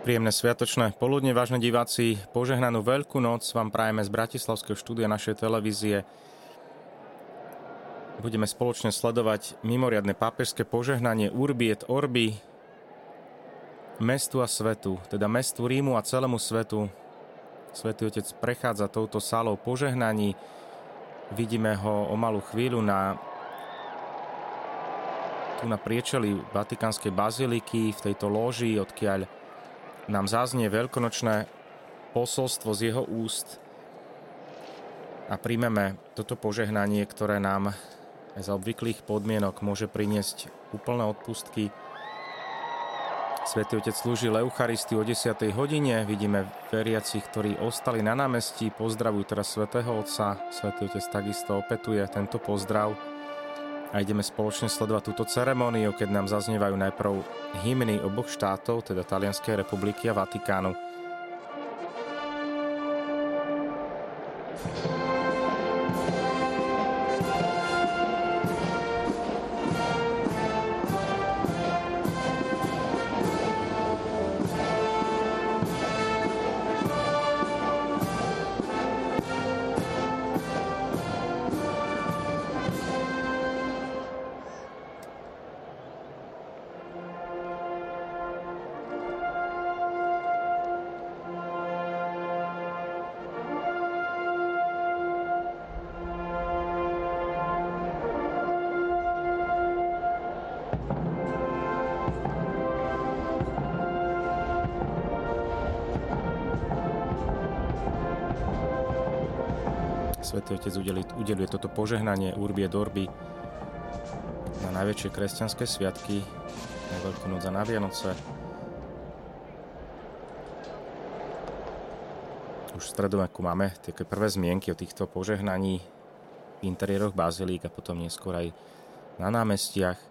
Príjemné sviatočné poludne, vážne diváci. Požehnanú Veľkú noc vám prajeme z Bratislavského štúdia našej televízie. Budeme spoločne sledovať mimoriadne pápežské požehnanie Urbi et Orbi mestu a svetu, teda mestu Rímu a celému svetu. Svetý Otec prechádza touto sálou požehnaní. Vidíme ho o malú chvíľu na tu na priečeli Vatikánskej baziliky, v tejto loži, odkiaľ nám zaznie veľkonočné posolstvo z jeho úst a príjmeme toto požehnanie, ktoré nám za obvyklých podmienok môže priniesť úplné odpustky. Svetý Otec slúžil Eucharistiu o 10. hodine. Vidíme veriacich, ktorí ostali na námestí, pozdravujú teraz Svetého Otca. Svetý Otec takisto opetuje tento pozdrav a ideme spoločne sledovať túto ceremóniu, keď nám zaznievajú najprv hymny oboch štátov, teda Talianskej republiky a Vatikánu. Svetý Otec udeluje toto požehnanie Urbie Dorby na najväčšie kresťanské sviatky, na Veľkú noc a na Vianoce. Už v stredoveku máme také prvé zmienky o týchto požehnaní v interiéroch bazilík a potom neskôr aj na námestiach.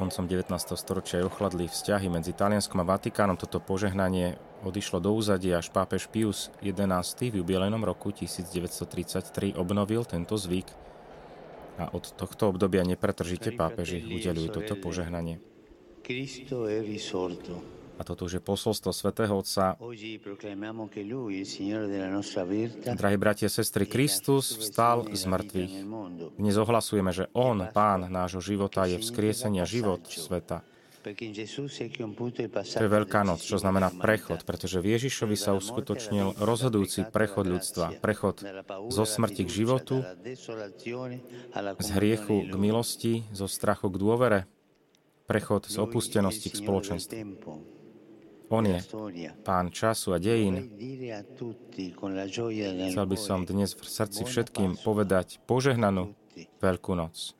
Koncom 19. storočia ochladli vzťahy medzi Talianskom a Vatikánom. Toto požehnanie odišlo do úzadia až pápež Pius XI v jubilejnom roku 1933 obnovil tento zvyk a od tohto obdobia nepretržite pápeži udelujú toto požehnanie. Cristo è risorto. A toto už je posolstvo svätého Otca. Drahí bratia a sestry, Kristus vstal z mŕtvych. Dnes ohlasujeme, že On, Pán nášho života, je vzkriesenia život sveta. To je Veľká noc, čo znamená prechod, pretože v Ježišovi sa uskutočnil rozhodujúci prechod ľudstva. Prechod zo smrti k životu, z hriechu k milosti, zo strachu k dôvere, prechod z opustenosti k spoločenstvu. On je pán času a dejín. Chcel by som dnes v srdci všetkým povedať požehnanú Veľkú noc.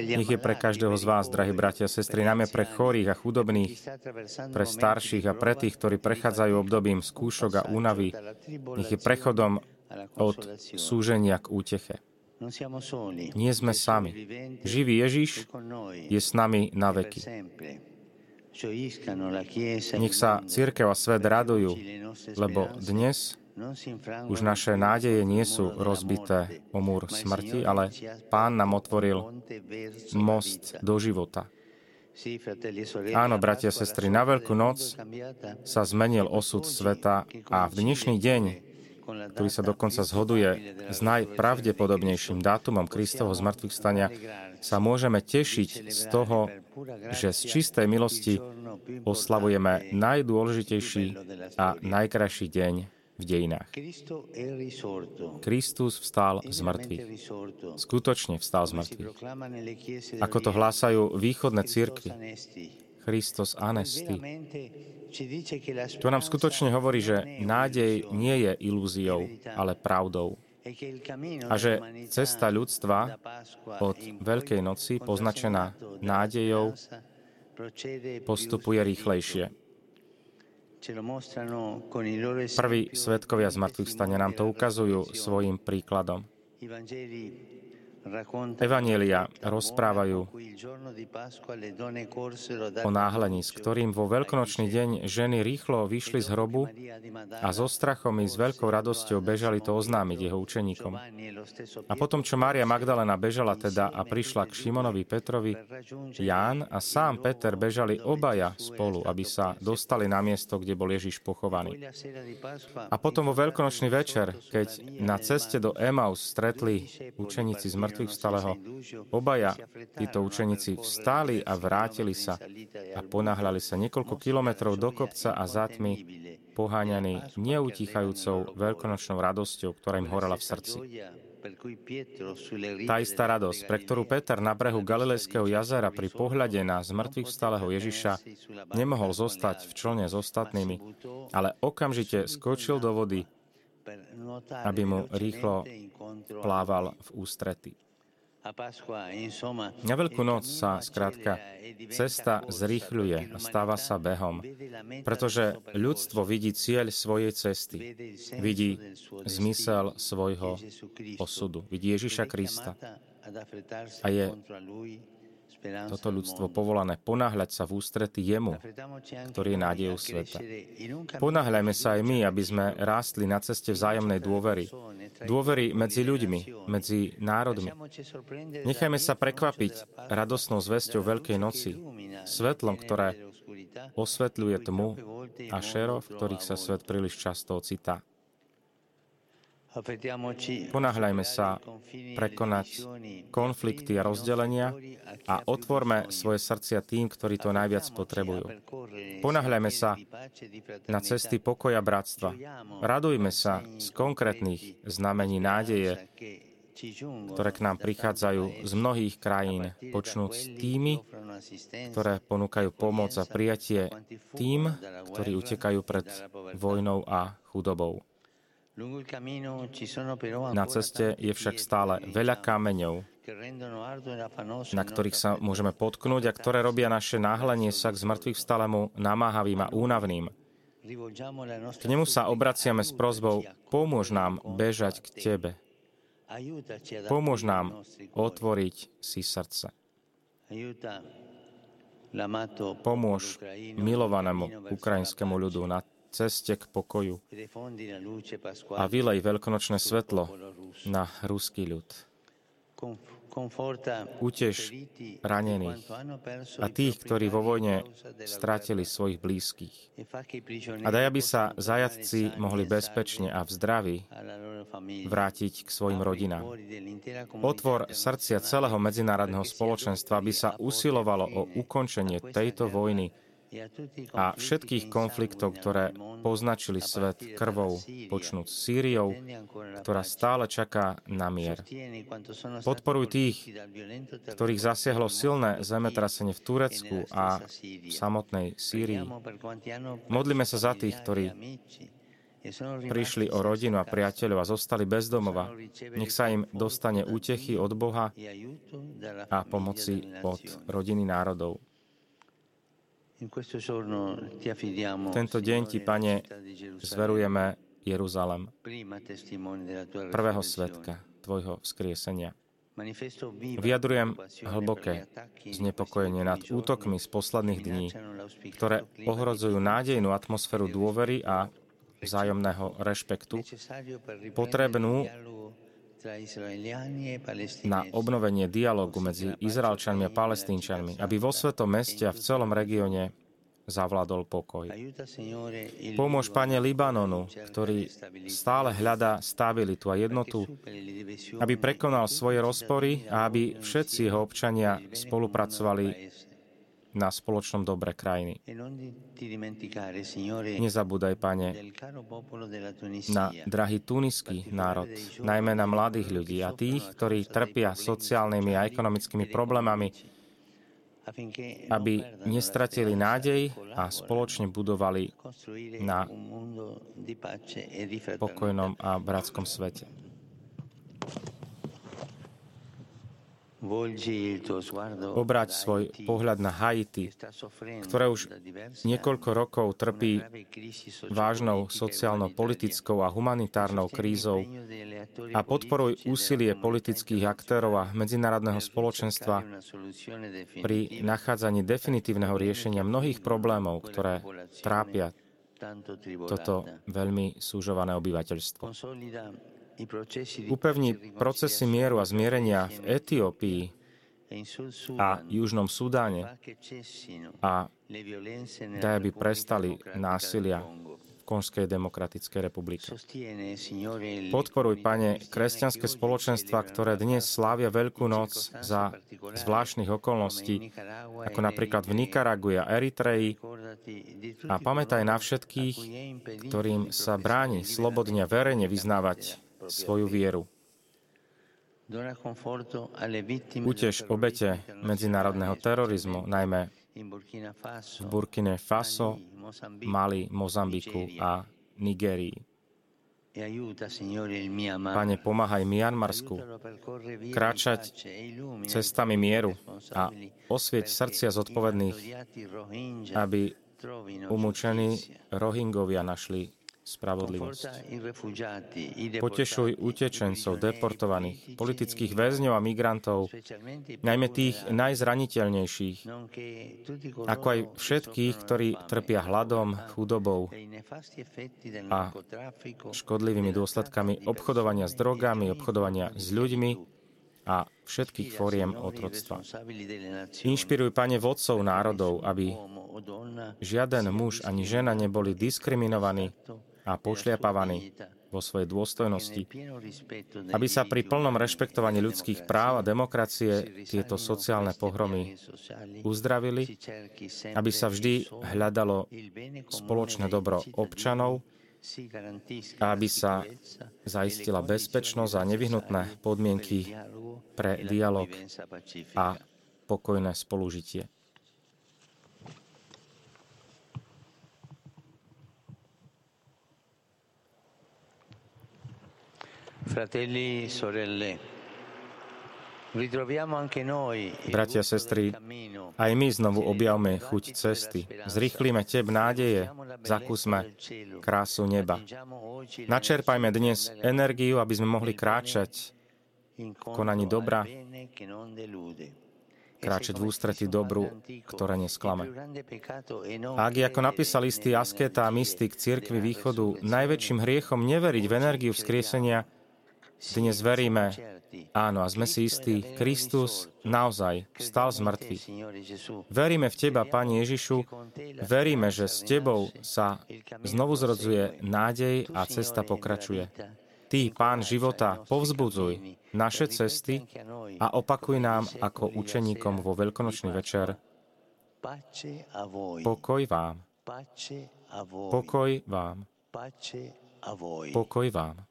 Nech je pre každého z vás, drahí bratia a sestry, najmä pre chorých a chudobných, pre starších a pre tých, ktorí prechádzajú obdobím skúšok a únavy, nech je prechodom od súženia k úteche. Nie sme sami. Živý Ježiš je s nami na veky. Nech sa církev a svet radujú, lebo dnes už naše nádeje nie sú rozbité o múr smrti, ale Pán nám otvoril most do života. Áno, bratia a sestry, na Veľkú noc sa zmenil osud sveta a v dnešný deň ktorý sa dokonca zhoduje s najpravdepodobnejším dátumom Kristovho zmrtvých stania, sa môžeme tešiť z toho, že z čistej milosti oslavujeme najdôležitejší a najkrajší deň v dejinách. Kristus vstal z mŕtvych. Skutočne vstal z mŕtvych. Ako to hlásajú východné církvy. Christos anesti. To nám skutočne hovorí, že nádej nie je ilúziou, ale pravdou. A že cesta ľudstva od Veľkej noci, poznačená nádejou, postupuje rýchlejšie. Prví svetkovia z mŕtvych stane nám to ukazujú svojim príkladom. Evanielia rozprávajú o náhlení, s ktorým vo veľkonočný deň ženy rýchlo vyšli z hrobu a so strachom i s veľkou radosťou bežali to oznámiť jeho učeníkom. A potom, čo Mária Magdalena bežala teda a prišla k Šimonovi Petrovi, Ján a sám Peter bežali obaja spolu, aby sa dostali na miesto, kde bol Ježiš pochovaný. A potom vo veľkonočný večer, keď na ceste do Emaus stretli učeníci z mŕtvych vstalého. Obaja títo učeníci vstali a vrátili sa a ponáhľali sa niekoľko kilometrov do kopca a za tmy, poháňaní neutichajúcou veľkonočnou radosťou, ktorá im horela v srdci. Tá istá radosť, pre ktorú Peter na brehu Galilejského jazera pri pohľade na zmrtvých vstalého Ježiša nemohol zostať v člne s ostatnými, ale okamžite skočil do vody aby mu rýchlo plával v ústrety. Na Veľkú noc sa, skrátka, cesta zrýchľuje a stáva sa behom, pretože ľudstvo vidí cieľ svojej cesty, vidí zmysel svojho osudu, vidí Ježiša Krista a je toto ľudstvo povolané ponáhľať sa v ústrety jemu, ktorý je nádejou sveta. Ponáhľajme sa aj my, aby sme rástli na ceste vzájomnej dôvery. Dôvery medzi ľuďmi, medzi národmi. Nechajme sa prekvapiť radosnou zväzťou Veľkej noci, svetlom, ktoré osvetľuje tmu a šero, v ktorých sa svet príliš často ocitá. Ponáhľajme sa prekonať konflikty a rozdelenia a otvorme svoje srdcia tým, ktorí to najviac potrebujú. Ponáhľajme sa na cesty pokoja bratstva. Radujme sa z konkrétnych znamení nádeje, ktoré k nám prichádzajú z mnohých krajín, počnúť s tými, ktoré ponúkajú pomoc a prijatie tým, ktorí utekajú pred vojnou a chudobou. Na ceste je však stále veľa kameňov, na ktorých sa môžeme potknúť a ktoré robia naše náhlenie sa k zmrtvých vstalému namáhavým a únavným. K nemu sa obraciame s prozbou, pomôž nám bežať k Tebe. Pomôž nám otvoriť si srdce. Pomôž milovanému ukrajinskému ľudu na ceste k pokoju a vylej veľkonočné svetlo na ruský ľud. Utež ranených a tých, ktorí vo vojne stratili svojich blízkych. A daj, aby sa zajatci mohli bezpečne a v zdraví vrátiť k svojim rodinám. Otvor srdcia celého medzinárodného spoločenstva, aby sa usilovalo o ukončenie tejto vojny a všetkých konfliktov, ktoré poznačili svet krvou, počnúť Sýriou, ktorá stále čaká na mier. Podporuj tých, ktorých zasiahlo silné zemetrasenie v Turecku a v samotnej Sýrii. Modlíme sa za tých, ktorí prišli o rodinu a priateľov a zostali bez domova. Nech sa im dostane útechy od Boha a pomoci od rodiny národov. Tento deň Ti, Pane, zverujeme Jeruzalem, prvého svetka Tvojho vzkriesenia. Vyjadrujem hlboké znepokojenie nad útokmi z posledných dní, ktoré ohrozujú nádejnú atmosféru dôvery a vzájomného rešpektu, potrebnú na obnovenie dialogu medzi Izraelčanmi a Palestínčanmi, aby vo svetom meste a v celom regióne zavládol pokoj. Pomôž, Pane, Libanonu, ktorý stále hľadá stabilitu a jednotu, aby prekonal svoje rozpory a aby všetci jeho občania spolupracovali na spoločnom dobre krajiny. E Nezabúdaj, Pane, na drahý tuniský národ, najmä na mladých ľudí a tých, ktorí trpia sociálnymi a ekonomickými problémami, aby nestratili nádej a spoločne budovali na e e, e, pokojnom a bratskom svete. Obrať svoj pohľad na Haiti, ktoré už niekoľko rokov trpí vážnou sociálno-politickou a humanitárnou krízou a podporuj úsilie politických aktérov a medzinárodného spoločenstva pri nachádzaní definitívneho riešenia mnohých problémov, ktoré trápia toto veľmi súžované obyvateľstvo. Upevní procesy mieru a zmierenia v Etiópii a Južnom Sudáne a daj, aby prestali násilia v Konskej demokratickej republike. Podporuj, Pane, kresťanské spoločenstva, ktoré dnes slávia Veľkú noc za zvláštnych okolností, ako napríklad v Nikaragu a Eritreji. A pamätaj na všetkých, ktorým sa bráni slobodne verejne vyznávať svoju vieru. Utež obete medzinárodného terorizmu, najmä v Burkine Faso, Mali, Mozambiku a Nigerii. E Pane, pomáhaj Mianmarsku kráčať cestami mieru a osvieť srdcia zodpovedných, aby umúčení Rohingovia našli spravodlivosť. Potešuj utečencov, deportovaných, politických väzňov a migrantov, najmä tých najzraniteľnejších, ako aj všetkých, ktorí trpia hladom, chudobou a škodlivými dôsledkami obchodovania s drogami, obchodovania s ľuďmi a všetkých fóriem otroctva. Inšpiruj, Pane, vodcov národov, aby žiaden muž ani žena neboli diskriminovaní a pošliapavaní vo svojej dôstojnosti, aby sa pri plnom rešpektovaní ľudských práv a demokracie tieto sociálne pohromy uzdravili, aby sa vždy hľadalo spoločné dobro občanov a aby sa zaistila bezpečnosť a nevyhnutné podmienky pre dialog a pokojné spolužitie. Fratelli, sorelle, Bratia, sestry, aj my znovu objavme chuť cesty. Zrýchlíme teb nádeje, zakúsme krásu neba. Načerpajme dnes energiu, aby sme mohli kráčať v konaní dobra, kráčať v ústrety dobru, ktoré nesklame. Ak je, ako napísal istý askéta a mystik Cirkvy východu, najväčším hriechom neveriť v energiu vzkriesenia, dnes veríme, áno, a sme si istí, Kristus naozaj vstal z mŕtvych. Veríme v Teba, Pani Ježišu, veríme, že s Tebou sa znovu zrodzuje nádej a cesta pokračuje. Ty, Pán života, povzbudzuj naše cesty a opakuj nám ako učeníkom vo veľkonočný večer. Pokoj vám. Pokoj vám. Pokoj vám.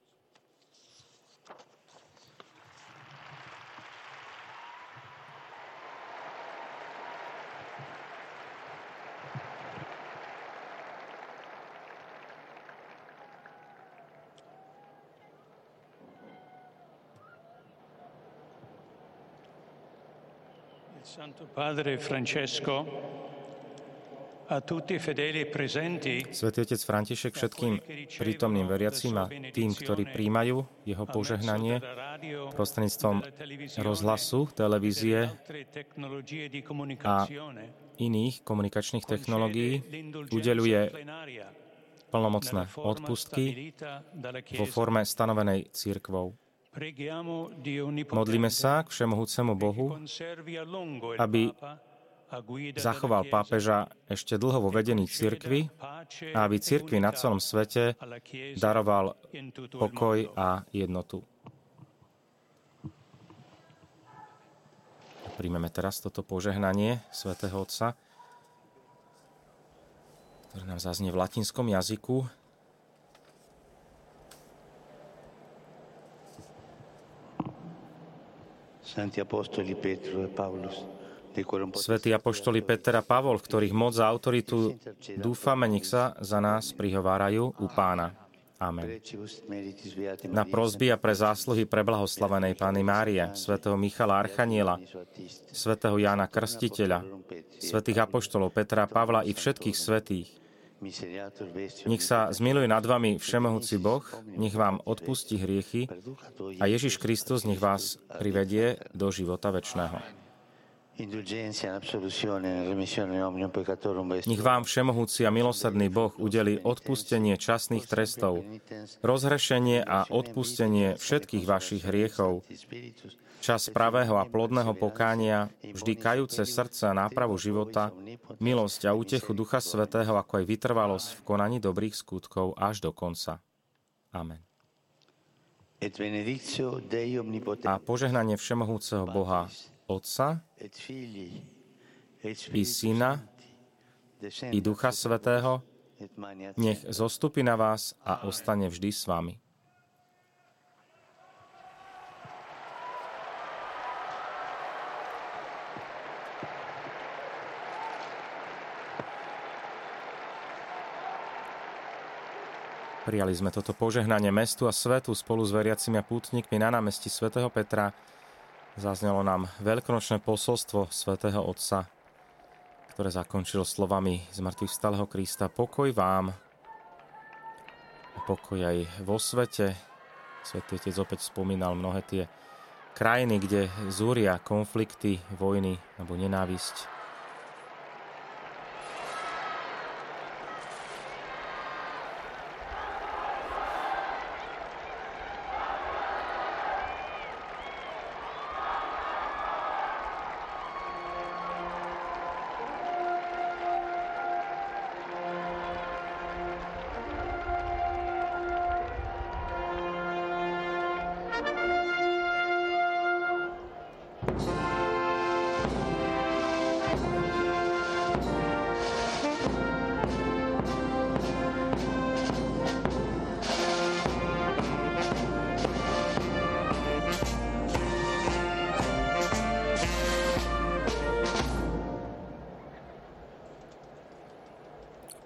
Svetý otec František všetkým prítomným veriacím a tým, ktorí príjmajú jeho požehnanie prostredníctvom rozhlasu, televízie a iných komunikačných technológií udeluje plnomocné odpustky vo forme stanovenej církvou. Modlíme sa k všemohúcemu Bohu, aby zachoval pápeža ešte dlho vo vedení cirkvy a aby cirkvi na celom svete daroval pokoj a jednotu. Príjmeme teraz toto požehnanie svätého Otca, ktoré nám zaznie v latinskom jazyku. Svetí apoštoli Peter a Pavol, v ktorých moc a autoritu dúfame, nech sa za nás prihovárajú u pána. Amen. Na prosby a pre zásluhy preblahoslavenej Pány Márie, svätého Michala Archaniela, svätého Jána Krstiteľa, svätých apoštolov Petra Pavla i všetkých svetých, nech sa zmiluje nad vami Všemohúci Boh, nech vám odpustí hriechy a Ježiš Kristus nech vás privedie do života väčšného. Nech vám všemohúci a milosrdný Boh udeli odpustenie časných trestov, rozhrešenie a odpustenie všetkých vašich hriechov, čas pravého a plodného pokánia, vždy kajúce srdce a nápravu života, milosť a útechu Ducha Svetého, ako aj vytrvalosť v konaní dobrých skutkov až do konca. Amen. A požehnanie Všemohúceho Boha, Otca i Syna i Ducha Svetého, nech zostupí na vás a ostane vždy s vami. Prijali sme toto požehnanie mestu a svetu spolu s veriacimi a pútnikmi na námestí svätého Petra Zaznelo nám veľkonočné posolstvo svätého Otca, ktoré zakončilo slovami z mŕtvych stáleho Krista. Pokoj vám pokoj aj vo svete. Svetý Otec opäť spomínal mnohé tie krajiny, kde zúria konflikty, vojny alebo nenávisť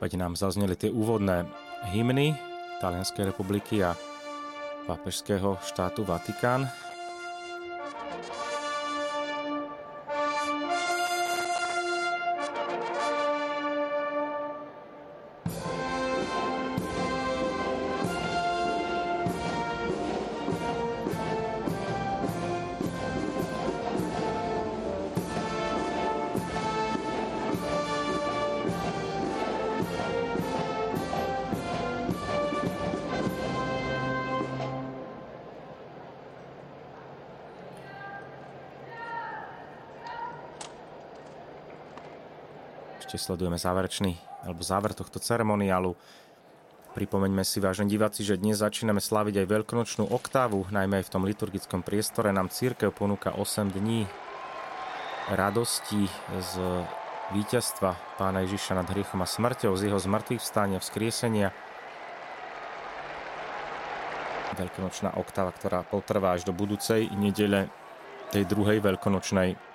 Opäť nám zazneli tie úvodné hymny Talianskej republiky a pápežského štátu Vatikán. Ešte sledujeme záverečný alebo záver tohto ceremoniálu. Pripomeňme si, vážení diváci, že dnes začíname slaviť aj veľkonočnú oktávu, najmä aj v tom liturgickom priestore nám církev ponúka 8 dní radosti z víťazstva pána Ježiša nad hriechom a smrťou, z jeho zmrtvých vstania, vzkriesenia. Veľkonočná oktáva, ktorá potrvá až do budúcej nedele tej druhej veľkonočnej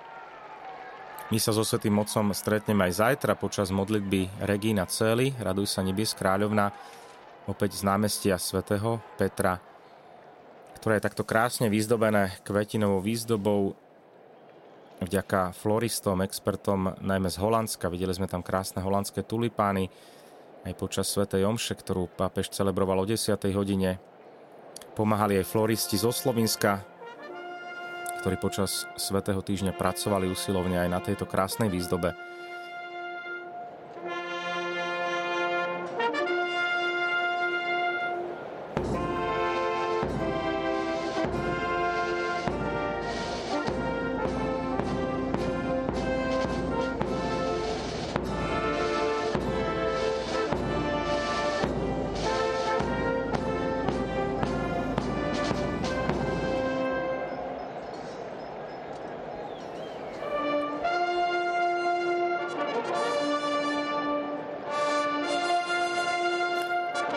my sa so Svetým Mocom stretneme aj zajtra počas modlitby Regína Celi, Raduj sa nebies kráľovna, opäť z námestia svätého Petra, ktoré je takto krásne vyzdobené kvetinovou výzdobou vďaka floristom, expertom najmä z Holandska. Videli sme tam krásne holandské tulipány aj počas Svetej Omše, ktorú pápež celebroval o 10. hodine. Pomáhali aj floristi zo Slovenska, ktorí počas Svetého týždňa pracovali usilovne aj na tejto krásnej výzdobe.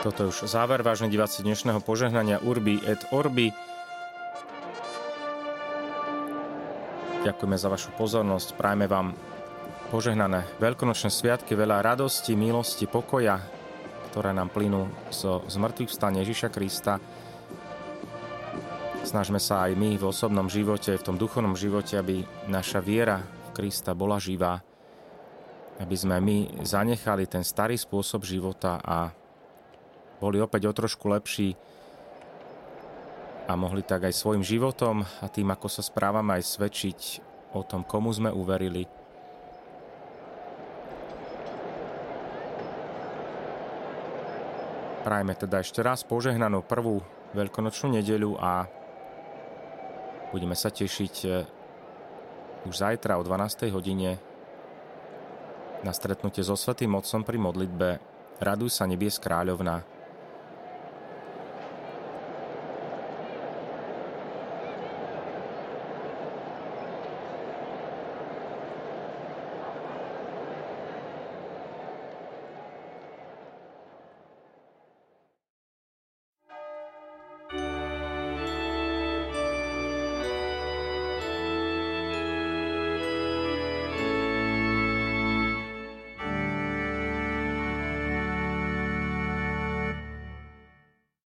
Toto je už záver, vážne diváci dnešného požehnania Urbi et Orbi. Ďakujeme za vašu pozornosť, prajme vám požehnané veľkonočné sviatky, veľa radosti, milosti, pokoja ktoré nám plynú zo zmrtvých vstan Ježiša Krista. Snažme sa aj my v osobnom živote, v tom duchovnom živote, aby naša viera v Krista bola živá, aby sme my zanechali ten starý spôsob života a boli opäť o trošku lepší a mohli tak aj svojim životom a tým, ako sa správame, aj svedčiť o tom, komu sme uverili. Prajme teda ešte raz požehnanú prvú veľkonočnú nedeľu a budeme sa tešiť eh, už zajtra o 12. hodine na stretnutie so Svetým Otcom pri modlitbe Raduj sa nebies kráľovna,